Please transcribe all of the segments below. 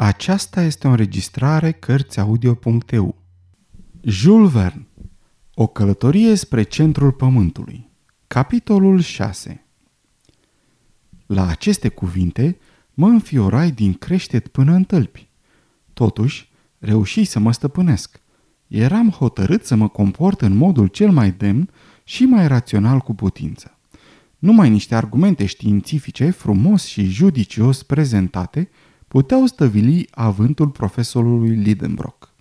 Aceasta este o înregistrare Cărțiaudio.eu Jules Verne O călătorie spre centrul pământului Capitolul 6 La aceste cuvinte mă înfiorai din creștet până în tălpi. Totuși, reuși să mă stăpânesc. Eram hotărât să mă comport în modul cel mai demn și mai rațional cu putință. Numai niște argumente științifice frumos și judicios prezentate – puteau stăvili avântul profesorului Lidenbrock.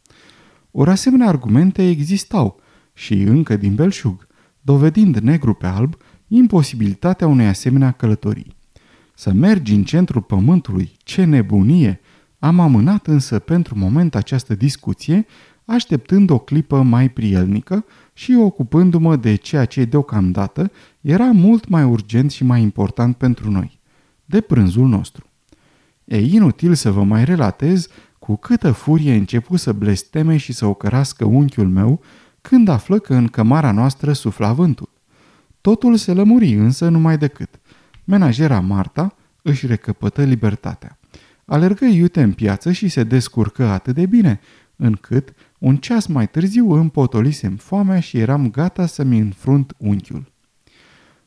Ori asemenea argumente existau și încă din belșug, dovedind negru pe alb imposibilitatea unei asemenea călătorii. Să mergi în centrul pământului, ce nebunie! Am amânat însă pentru moment această discuție, așteptând o clipă mai prielnică și ocupându-mă de ceea ce deocamdată era mult mai urgent și mai important pentru noi, de prânzul nostru. E inutil să vă mai relatez cu câtă furie început să blesteme și să o cărască unchiul meu când află că în cămara noastră sufla vântul. Totul se lămuri însă numai decât. Menajera Marta își recăpătă libertatea. Alergă iute în piață și se descurcă atât de bine, încât un ceas mai târziu împotolisem foamea și eram gata să-mi înfrunt unchiul.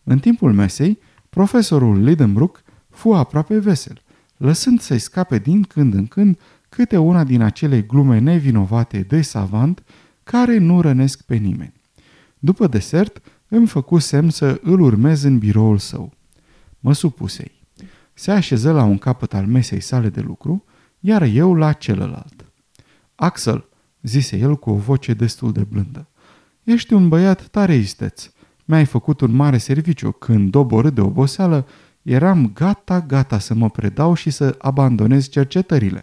În timpul mesei, profesorul Lidenbrook fu aproape vesel – lăsând să-i scape din când în când câte una din acele glume nevinovate de savant care nu rănesc pe nimeni. După desert, îmi făcu semn să îl urmez în biroul său. Mă supusei. Se așeză la un capăt al mesei sale de lucru, iar eu la celălalt. Axel, zise el cu o voce destul de blândă, ești un băiat tare isteț. Mi-ai făcut un mare serviciu când, doborât de oboseală, eram gata, gata să mă predau și să abandonez cercetările.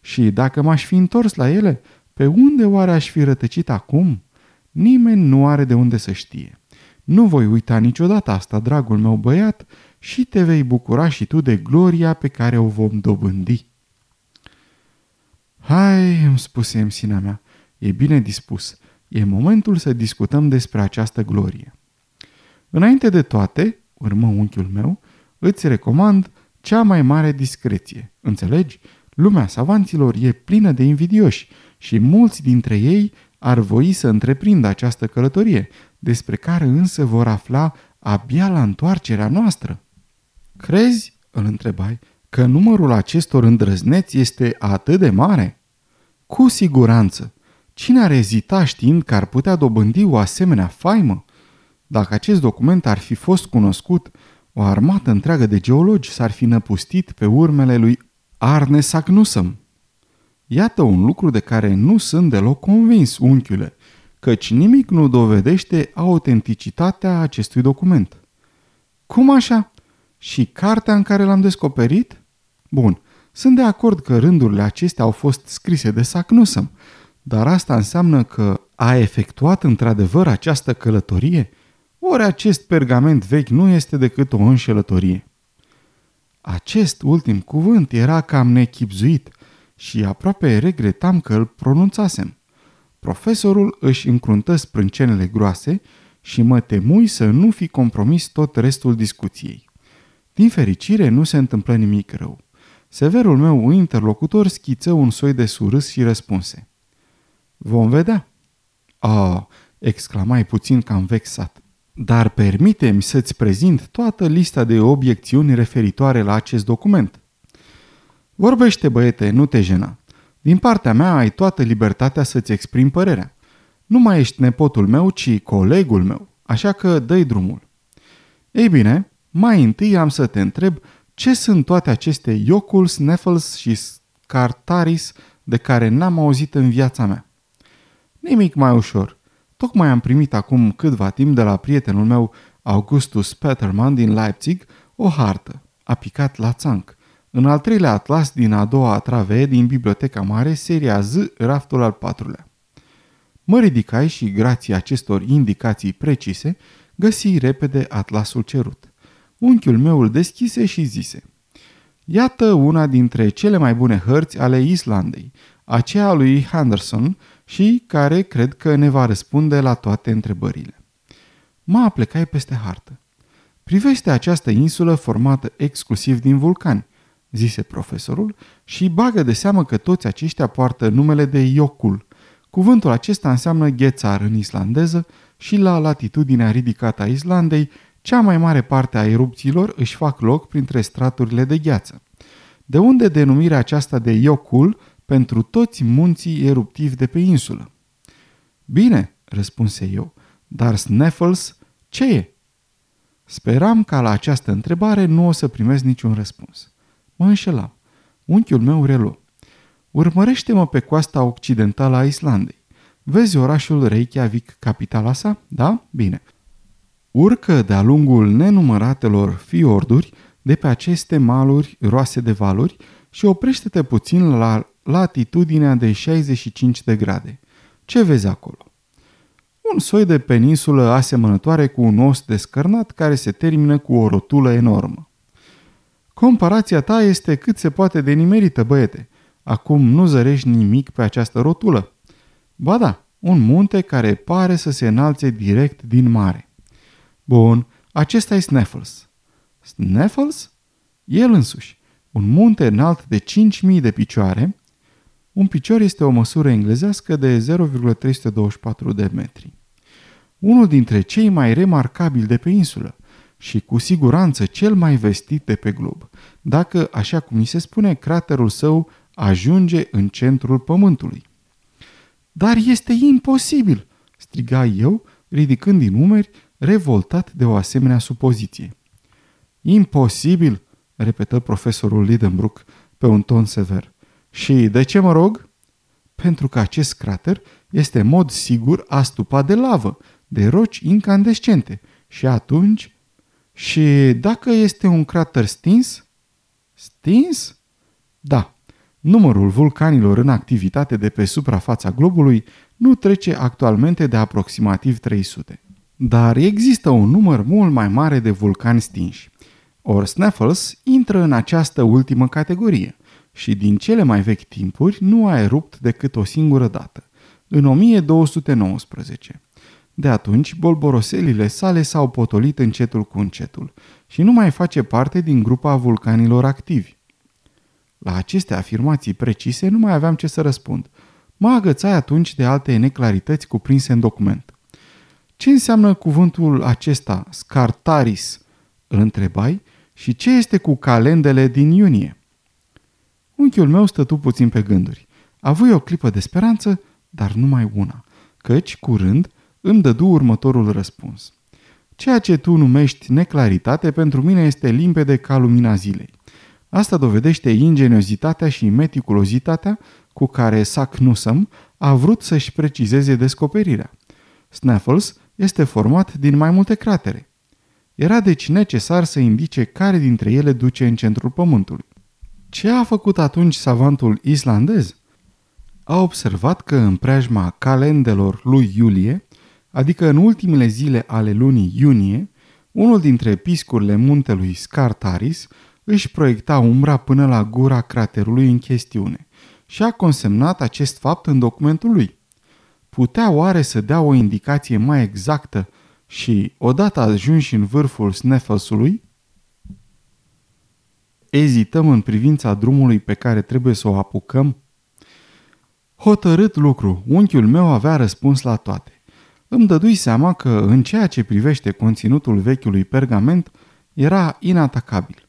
Și dacă m-aș fi întors la ele, pe unde oare aș fi rătăcit acum? Nimeni nu are de unde să știe. Nu voi uita niciodată asta, dragul meu băiat, și te vei bucura și tu de gloria pe care o vom dobândi. Hai, îmi spuse în sinea mea, e bine dispus. E momentul să discutăm despre această glorie. Înainte de toate, urmă unchiul meu, îți recomand cea mai mare discreție. Înțelegi? Lumea savanților e plină de invidioși și mulți dintre ei ar voi să întreprindă această călătorie, despre care însă vor afla abia la întoarcerea noastră. Crezi, îl întrebai, că numărul acestor îndrăzneți este atât de mare? Cu siguranță. Cine ar ezita știind că ar putea dobândi o asemenea faimă? Dacă acest document ar fi fost cunoscut, o armată întreagă de geologi s-ar fi năpustit pe urmele lui Arne Sagnusăm. Iată un lucru de care nu sunt deloc convins, unchiule, căci nimic nu dovedește autenticitatea acestui document. Cum așa? Și cartea în care l-am descoperit? Bun, sunt de acord că rândurile acestea au fost scrise de Sacnusăm, dar asta înseamnă că a efectuat într-adevăr această călătorie – ori acest pergament vechi nu este decât o înșelătorie. Acest ultim cuvânt era cam nechipzuit și aproape regretam că îl pronunțasem. Profesorul își încruntă sprâncenele groase și mă temui să nu fi compromis tot restul discuției. Din fericire nu se întâmplă nimic rău. Severul meu interlocutor schiță un soi de surâs și răspunse. Vom vedea. Ah, exclamai puțin cam vexat. Dar permite-mi să-ți prezint toată lista de obiecțiuni referitoare la acest document. Vorbește, băiete, nu te jena. Din partea mea ai toată libertatea să-ți exprimi părerea. Nu mai ești nepotul meu, ci colegul meu, așa că dă drumul. Ei bine, mai întâi am să te întreb ce sunt toate aceste Iocul, Sneffels și Scartaris de care n-am auzit în viața mea. Nimic mai ușor – Tocmai am primit acum câtva timp de la prietenul meu Augustus Peterman din Leipzig o hartă. A picat la țanc. În al treilea atlas din a doua travee din Biblioteca Mare, seria Z, raftul al patrulea. Mă ridicai și, grație acestor indicații precise, găsi repede atlasul cerut. Unchiul meu îl deschise și zise Iată una dintre cele mai bune hărți ale Islandei, aceea lui Henderson, și care cred că ne va răspunde la toate întrebările. Mă aplecai peste hartă. Privește această insulă formată exclusiv din vulcani. zise profesorul, și bagă de seamă că toți aceștia poartă numele de Iocul. Cuvântul acesta înseamnă ghețar în islandeză și la latitudinea ridicată a Islandei, cea mai mare parte a erupțiilor își fac loc printre straturile de gheață. De unde denumirea aceasta de Iocul pentru toți munții eruptivi de pe insulă? Bine, răspunse eu, dar Sneffels ce e? Speram ca la această întrebare nu o să primesc niciun răspuns. Mă înșelam. Unchiul meu reluă. Urmărește-mă pe coasta occidentală a Islandei. Vezi orașul Reykjavik, capitala sa? Da? Bine. Urcă de-a lungul nenumăratelor fiorduri de pe aceste maluri roase de valuri și oprește-te puțin la latitudinea de 65 de grade. Ce vezi acolo? Un soi de peninsulă asemănătoare cu un os descărnat care se termină cu o rotulă enormă. Comparația ta este cât se poate de nimerită, băiete. Acum nu zărești nimic pe această rotulă. Ba da, un munte care pare să se înalțe direct din mare. Bun, acesta e Sneffels. Sneffels? El însuși. Un munte înalt de 5.000 de picioare. Un picior este o măsură englezească de 0,324 de metri. Unul dintre cei mai remarcabili de pe insulă și cu siguranță cel mai vestit de pe glob, dacă, așa cum ni se spune, craterul său ajunge în centrul pământului. Dar este imposibil, striga eu, ridicând din umeri, revoltat de o asemenea supoziție. Imposibil, repetă profesorul Lidenbrook pe un ton sever. Și de ce mă rog? Pentru că acest crater este în mod sigur astupat de lavă, de roci incandescente. Și atunci... Și dacă este un crater stins? Stins? Da. Numărul vulcanilor în activitate de pe suprafața globului nu trece actualmente de aproximativ 300. Dar există un număr mult mai mare de vulcani stinși. Or Snaffles intră în această ultimă categorie și din cele mai vechi timpuri nu a erupt decât o singură dată, în 1219. De atunci, bolboroselile sale s-au potolit încetul cu încetul și nu mai face parte din grupa vulcanilor activi. La aceste afirmații precise nu mai aveam ce să răspund. Mă agățai atunci de alte neclarități cuprinse în document. Ce înseamnă cuvântul acesta, scartaris? Îl întrebai și ce este cu calendele din iunie? Unchiul meu stătu puțin pe gânduri. Avui o clipă de speranță, dar numai una, căci, curând, îmi dădu următorul răspuns. Ceea ce tu numești neclaritate pentru mine este limpede ca lumina zilei. Asta dovedește ingeniozitatea și meticulozitatea cu care Saknussemm a vrut să-și precizeze descoperirea. Snaffles este format din mai multe cratere. Era deci necesar să indice care dintre ele duce în centrul pământului. Ce a făcut atunci savantul islandez? A observat că în preajma calendelor lui Iulie, adică în ultimele zile ale lunii iunie, unul dintre piscurile muntelui Scartaris își proiecta umbra până la gura craterului în chestiune și a consemnat acest fapt în documentul lui. Putea oare să dea o indicație mai exactă și, odată ajunși în vârful Sneffelsului, ezităm în privința drumului pe care trebuie să o apucăm? Hotărât lucru, unchiul meu avea răspuns la toate. Îmi dădui seama că, în ceea ce privește conținutul vechiului pergament, era inatacabil.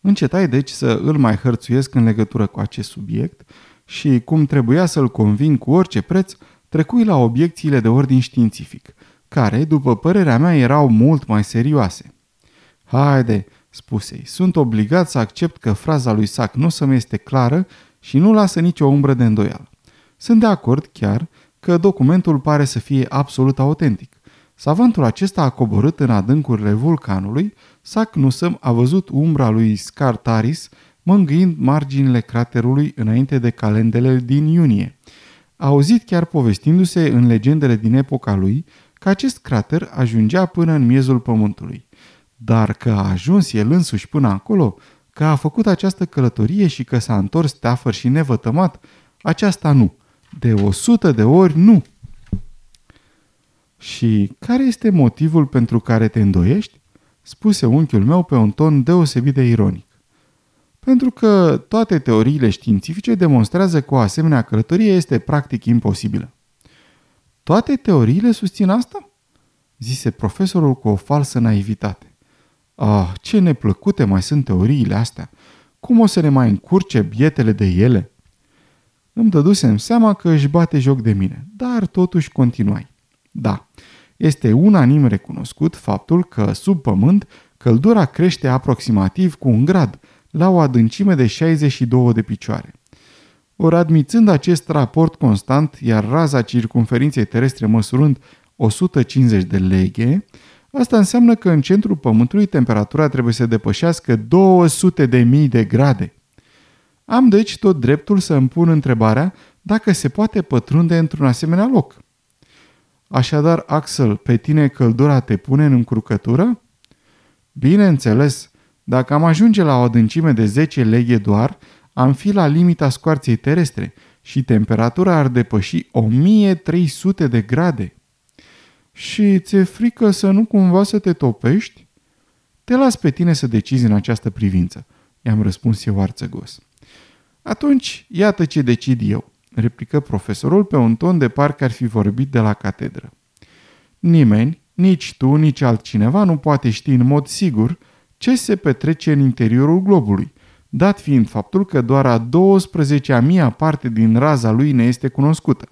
Încetai deci să îl mai hărțuiesc în legătură cu acest subiect și, cum trebuia să-l convin cu orice preț, trecui la obiecțiile de ordin științific, care, după părerea mea, erau mult mai serioase. Haide, spuse sunt obligat să accept că fraza lui Sac nu să-mi este clară și nu lasă nicio umbră de îndoială. Sunt de acord chiar că documentul pare să fie absolut autentic. Savantul acesta a coborât în adâncurile vulcanului, Saknussemm a văzut umbra lui Scartaris mângâind marginile craterului înainte de calendele din iunie. A auzit chiar povestindu-se în legendele din epoca lui că acest crater ajungea până în miezul pământului. Dar că a ajuns el însuși până acolo, că a făcut această călătorie și că s-a întors teafăr și nevătămat, aceasta nu. De o sută de ori nu. Și care este motivul pentru care te îndoiești? Spuse unchiul meu pe un ton deosebit de ironic. pentru că toate teoriile științifice demonstrează că o asemenea călătorie este practic imposibilă. Toate teoriile susțin asta? zise profesorul cu o falsă naivitate. Ah, ce neplăcute mai sunt teoriile astea! Cum o să ne mai încurce bietele de ele? Îmi dădusem seama că își bate joc de mine, dar totuși continuai. Da, este unanim recunoscut faptul că sub pământ căldura crește aproximativ cu un grad, la o adâncime de 62 de picioare. Ori admițând acest raport constant, iar raza circumferinței terestre măsurând 150 de leghe, asta înseamnă că în centrul Pământului temperatura trebuie să depășească 200 de mii de grade. Am deci tot dreptul să îmi pun întrebarea dacă se poate pătrunde într-un asemenea loc. Așadar, Axel, pe tine căldura te pune în încurcătură? Bineînțeles, dacă am ajunge la o adâncime de 10 leghe doar, am fi la limita scoarței terestre și temperatura ar depăși 1300 de grade. Și ți-e frică să nu cumva să te topești? Te las pe tine să decizi în această privință, i-am răspuns eu arțăgos. Atunci, iată ce decid eu, replică profesorul pe un ton de parcă ar fi vorbit de la catedră. Nimeni, nici tu, nici altcineva nu poate ști în mod sigur ce se petrece în interiorul globului, dat fiind faptul că doar a 12-a mia parte din raza lui ne este cunoscută.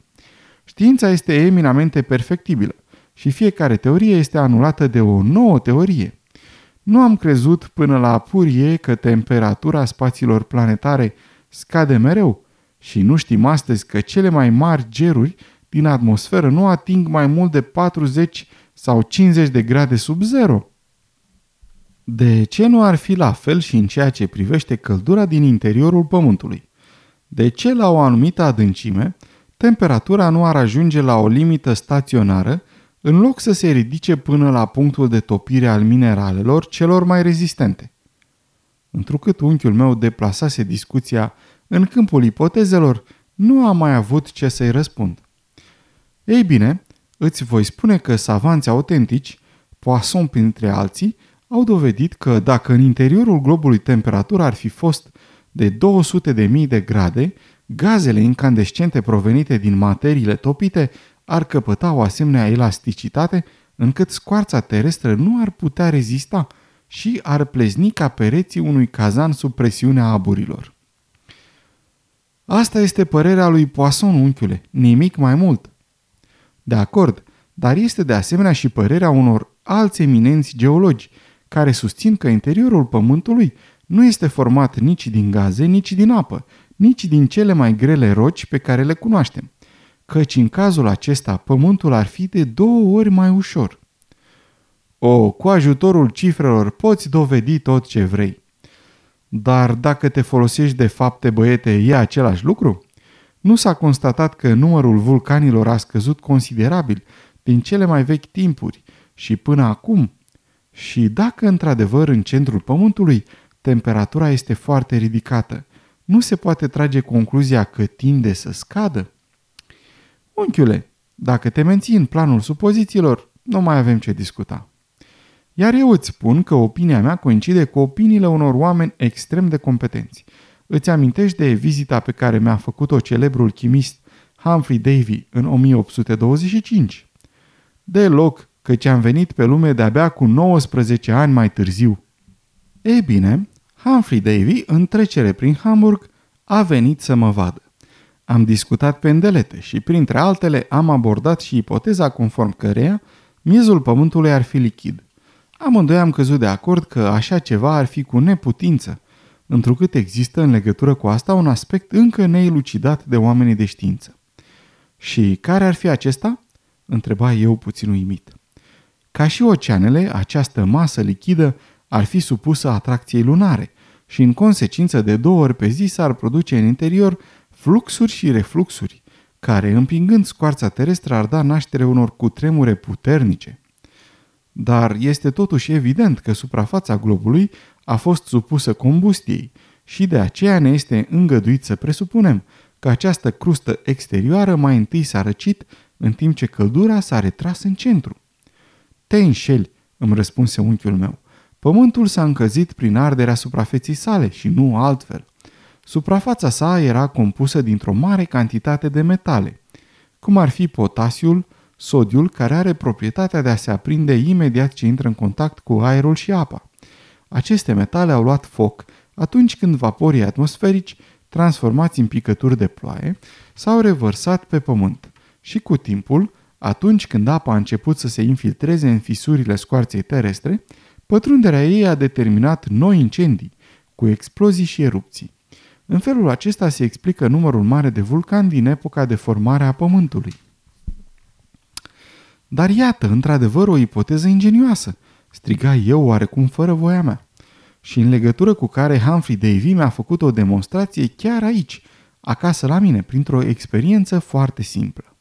Știința este eminamente perfectibilă și fiecare teorie este anulată de o nouă teorie. Nu am crezut până la apurie că temperatura spațiilor planetare scade mereu și nu știm astăzi că cele mai mari geruri din atmosferă nu ating mai mult de 40 sau 50 de grade sub zero. De ce nu ar fi la fel și în ceea ce privește căldura din interiorul Pământului? De ce la o anumită adâncime, temperatura nu ar ajunge la o limită staționară în loc să se ridice până la punctul de topire al mineralelor celor mai rezistente? Întrucât unchiul meu deplasase discuția în câmpul ipotezelor, nu am mai avut ce să-i răspund. Ei bine, îți voi spune că savanți autentici, Poisson printre alții, au dovedit că dacă în interiorul globului temperatura ar fi fost de 200 de mii de grade, gazele incandescente provenite din materiile topite ar căpăta o asemenea elasticitate încât scoarța terestră nu ar putea rezista și ar plezni ca pereții unui cazan sub presiunea aburilor. Asta este părerea lui Poisson, unchiule, nimic mai mult. De acord, dar este de asemenea și părerea unor alți eminenți geologi, care susțin că interiorul Pământului nu este format nici din gaze, nici din apă, nici din cele mai grele roci pe care le cunoaștem, căci în cazul acesta Pământul ar fi de două ori mai ușor. O, cu ajutorul cifrelor poți dovedi tot ce vrei. Dar dacă te folosești de fapte băiete, e același lucru? Nu s-a constatat că numărul vulcanilor a scăzut considerabil din cele mai vechi timpuri și până acum și dacă într-adevăr în centrul Pământului temperatura este foarte ridicată, nu se poate trage concluzia că tinde să scadă? Unchiule, dacă te menții în planul supozițiilor, nu mai avem ce discuta. Iar eu îți spun că opinia mea coincide cu opiniile unor oameni extrem de competenți. Îți amintești de vizita pe care mi-a făcut-o celebrul chimist Humphrey Davy în 1825? Deloc căci am venit pe lume de-abia cu 19 ani mai târziu. Ei bine, Humphrey Davy, în trecere prin Hamburg, a venit să mă vadă. Am discutat pe îndelete și, printre altele, am abordat și ipoteza conform căreia miezul pământului ar fi lichid. Amândoi am căzut de acord că așa ceva ar fi cu neputință, întrucât există în legătură cu asta un aspect încă neilucidat de oamenii de știință. Și care ar fi acesta? Întreba eu puțin uimit. Ca și oceanele, această masă lichidă ar fi supusă atracției lunare și în consecință de două ori pe zi s-ar produce în interior fluxuri și refluxuri, care, împingând scoarța terestră, ar da naștere unor cutremure puternice. Dar este totuși evident că suprafața globului a fost supusă combustiei și de aceea ne este îngăduit să presupunem că această crustă exterioară mai întâi s-a răcit în timp ce căldura s-a retras în centru. Te înșeli, îmi răspunse unchiul meu. Pământul s-a încălzit prin arderea suprafeții sale și nu altfel. Suprafața sa era compusă dintr-o mare cantitate de metale, cum ar fi potasiul, sodiul, care are proprietatea de a se aprinde imediat ce intră în contact cu aerul și apa. Aceste metale au luat foc atunci când vaporii atmosferici, transformați în picături de ploaie, s-au revărsat pe pământ și cu timpul, atunci când apa a început să se infiltreze în fisurile scoarței terestre, pătrunderea ei a determinat noi incendii, cu explozii și erupții. În felul acesta se explică numărul mare de vulcani din epoca de formare a Pământului. Dar iată, într-adevăr, o ipoteză ingenioasă, striga eu oarecum fără voia mea, și în legătură cu care Humphrey Davy mi-a făcut o demonstrație chiar aici, acasă la mine, printr-o experiență foarte simplă.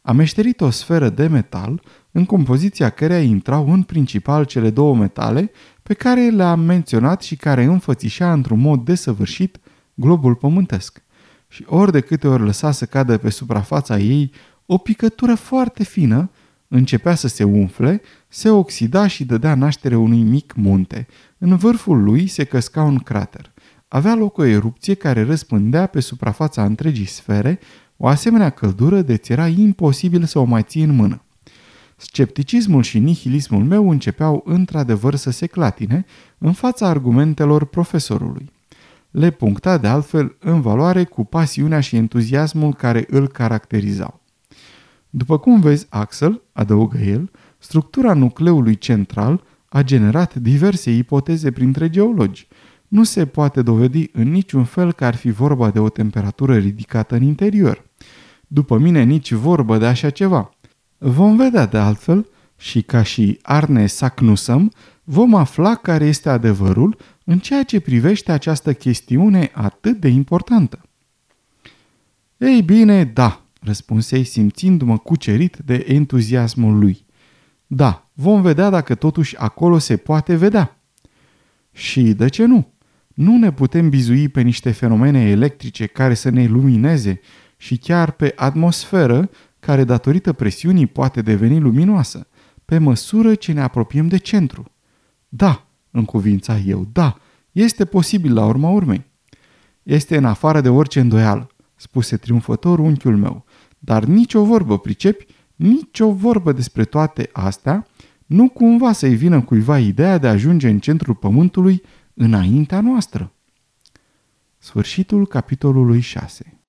Am meșterit o sferă de metal, în compoziția căreia intrau în principal cele două metale pe care le-am menționat și care înfățișa într-un mod desăvârșit globul pământesc. Și ori de câte ori lăsa să cadă pe suprafața ei o picătură foarte fină, începea să se umfle, se oxida și dădea naștere unui mic munte. În vârful lui se căsca un crater. Avea loc o erupție care răspândea pe suprafața întregii sfere o asemenea căldură de ți era imposibil să o mai ții în mână. Scepticismul și nihilismul meu începeau într-adevăr să se clatine în fața argumentelor profesorului. Le puncta de altfel în valoare cu pasiunea și entuziasmul care îl caracterizau. După cum vezi, Axel, adăugă el, structura nucleului central a generat diverse ipoteze printre geologi. Nu se poate dovedi în niciun fel că ar fi vorba de o temperatură ridicată în interior. După mine nici vorbă de așa ceva. Vom vedea de altfel și ca și Arne Sacnusăm, vom afla care este adevărul în ceea ce privește această chestiune atât de importantă. Ei bine, da, răspunsei simțindu-mă cucerit de entuziasmul lui. Da, vom vedea dacă totuși acolo se poate vedea. Și de ce nu? Nu ne putem bizui pe niște fenomene electrice care să ne lumineze și chiar pe atmosferă care datorită presiunii poate deveni luminoasă, pe măsură ce ne apropiem de centru. Da, cuvința eu, da, este posibil la urma urmei. Este în afară de orice îndoială, spuse triumfător unchiul meu, dar nicio vorbă, pricepi, nicio vorbă despre toate astea, nu cumva să-i vină cuiva ideea de a ajunge în centrul pământului înaintea noastră. Sfârșitul capitolului 6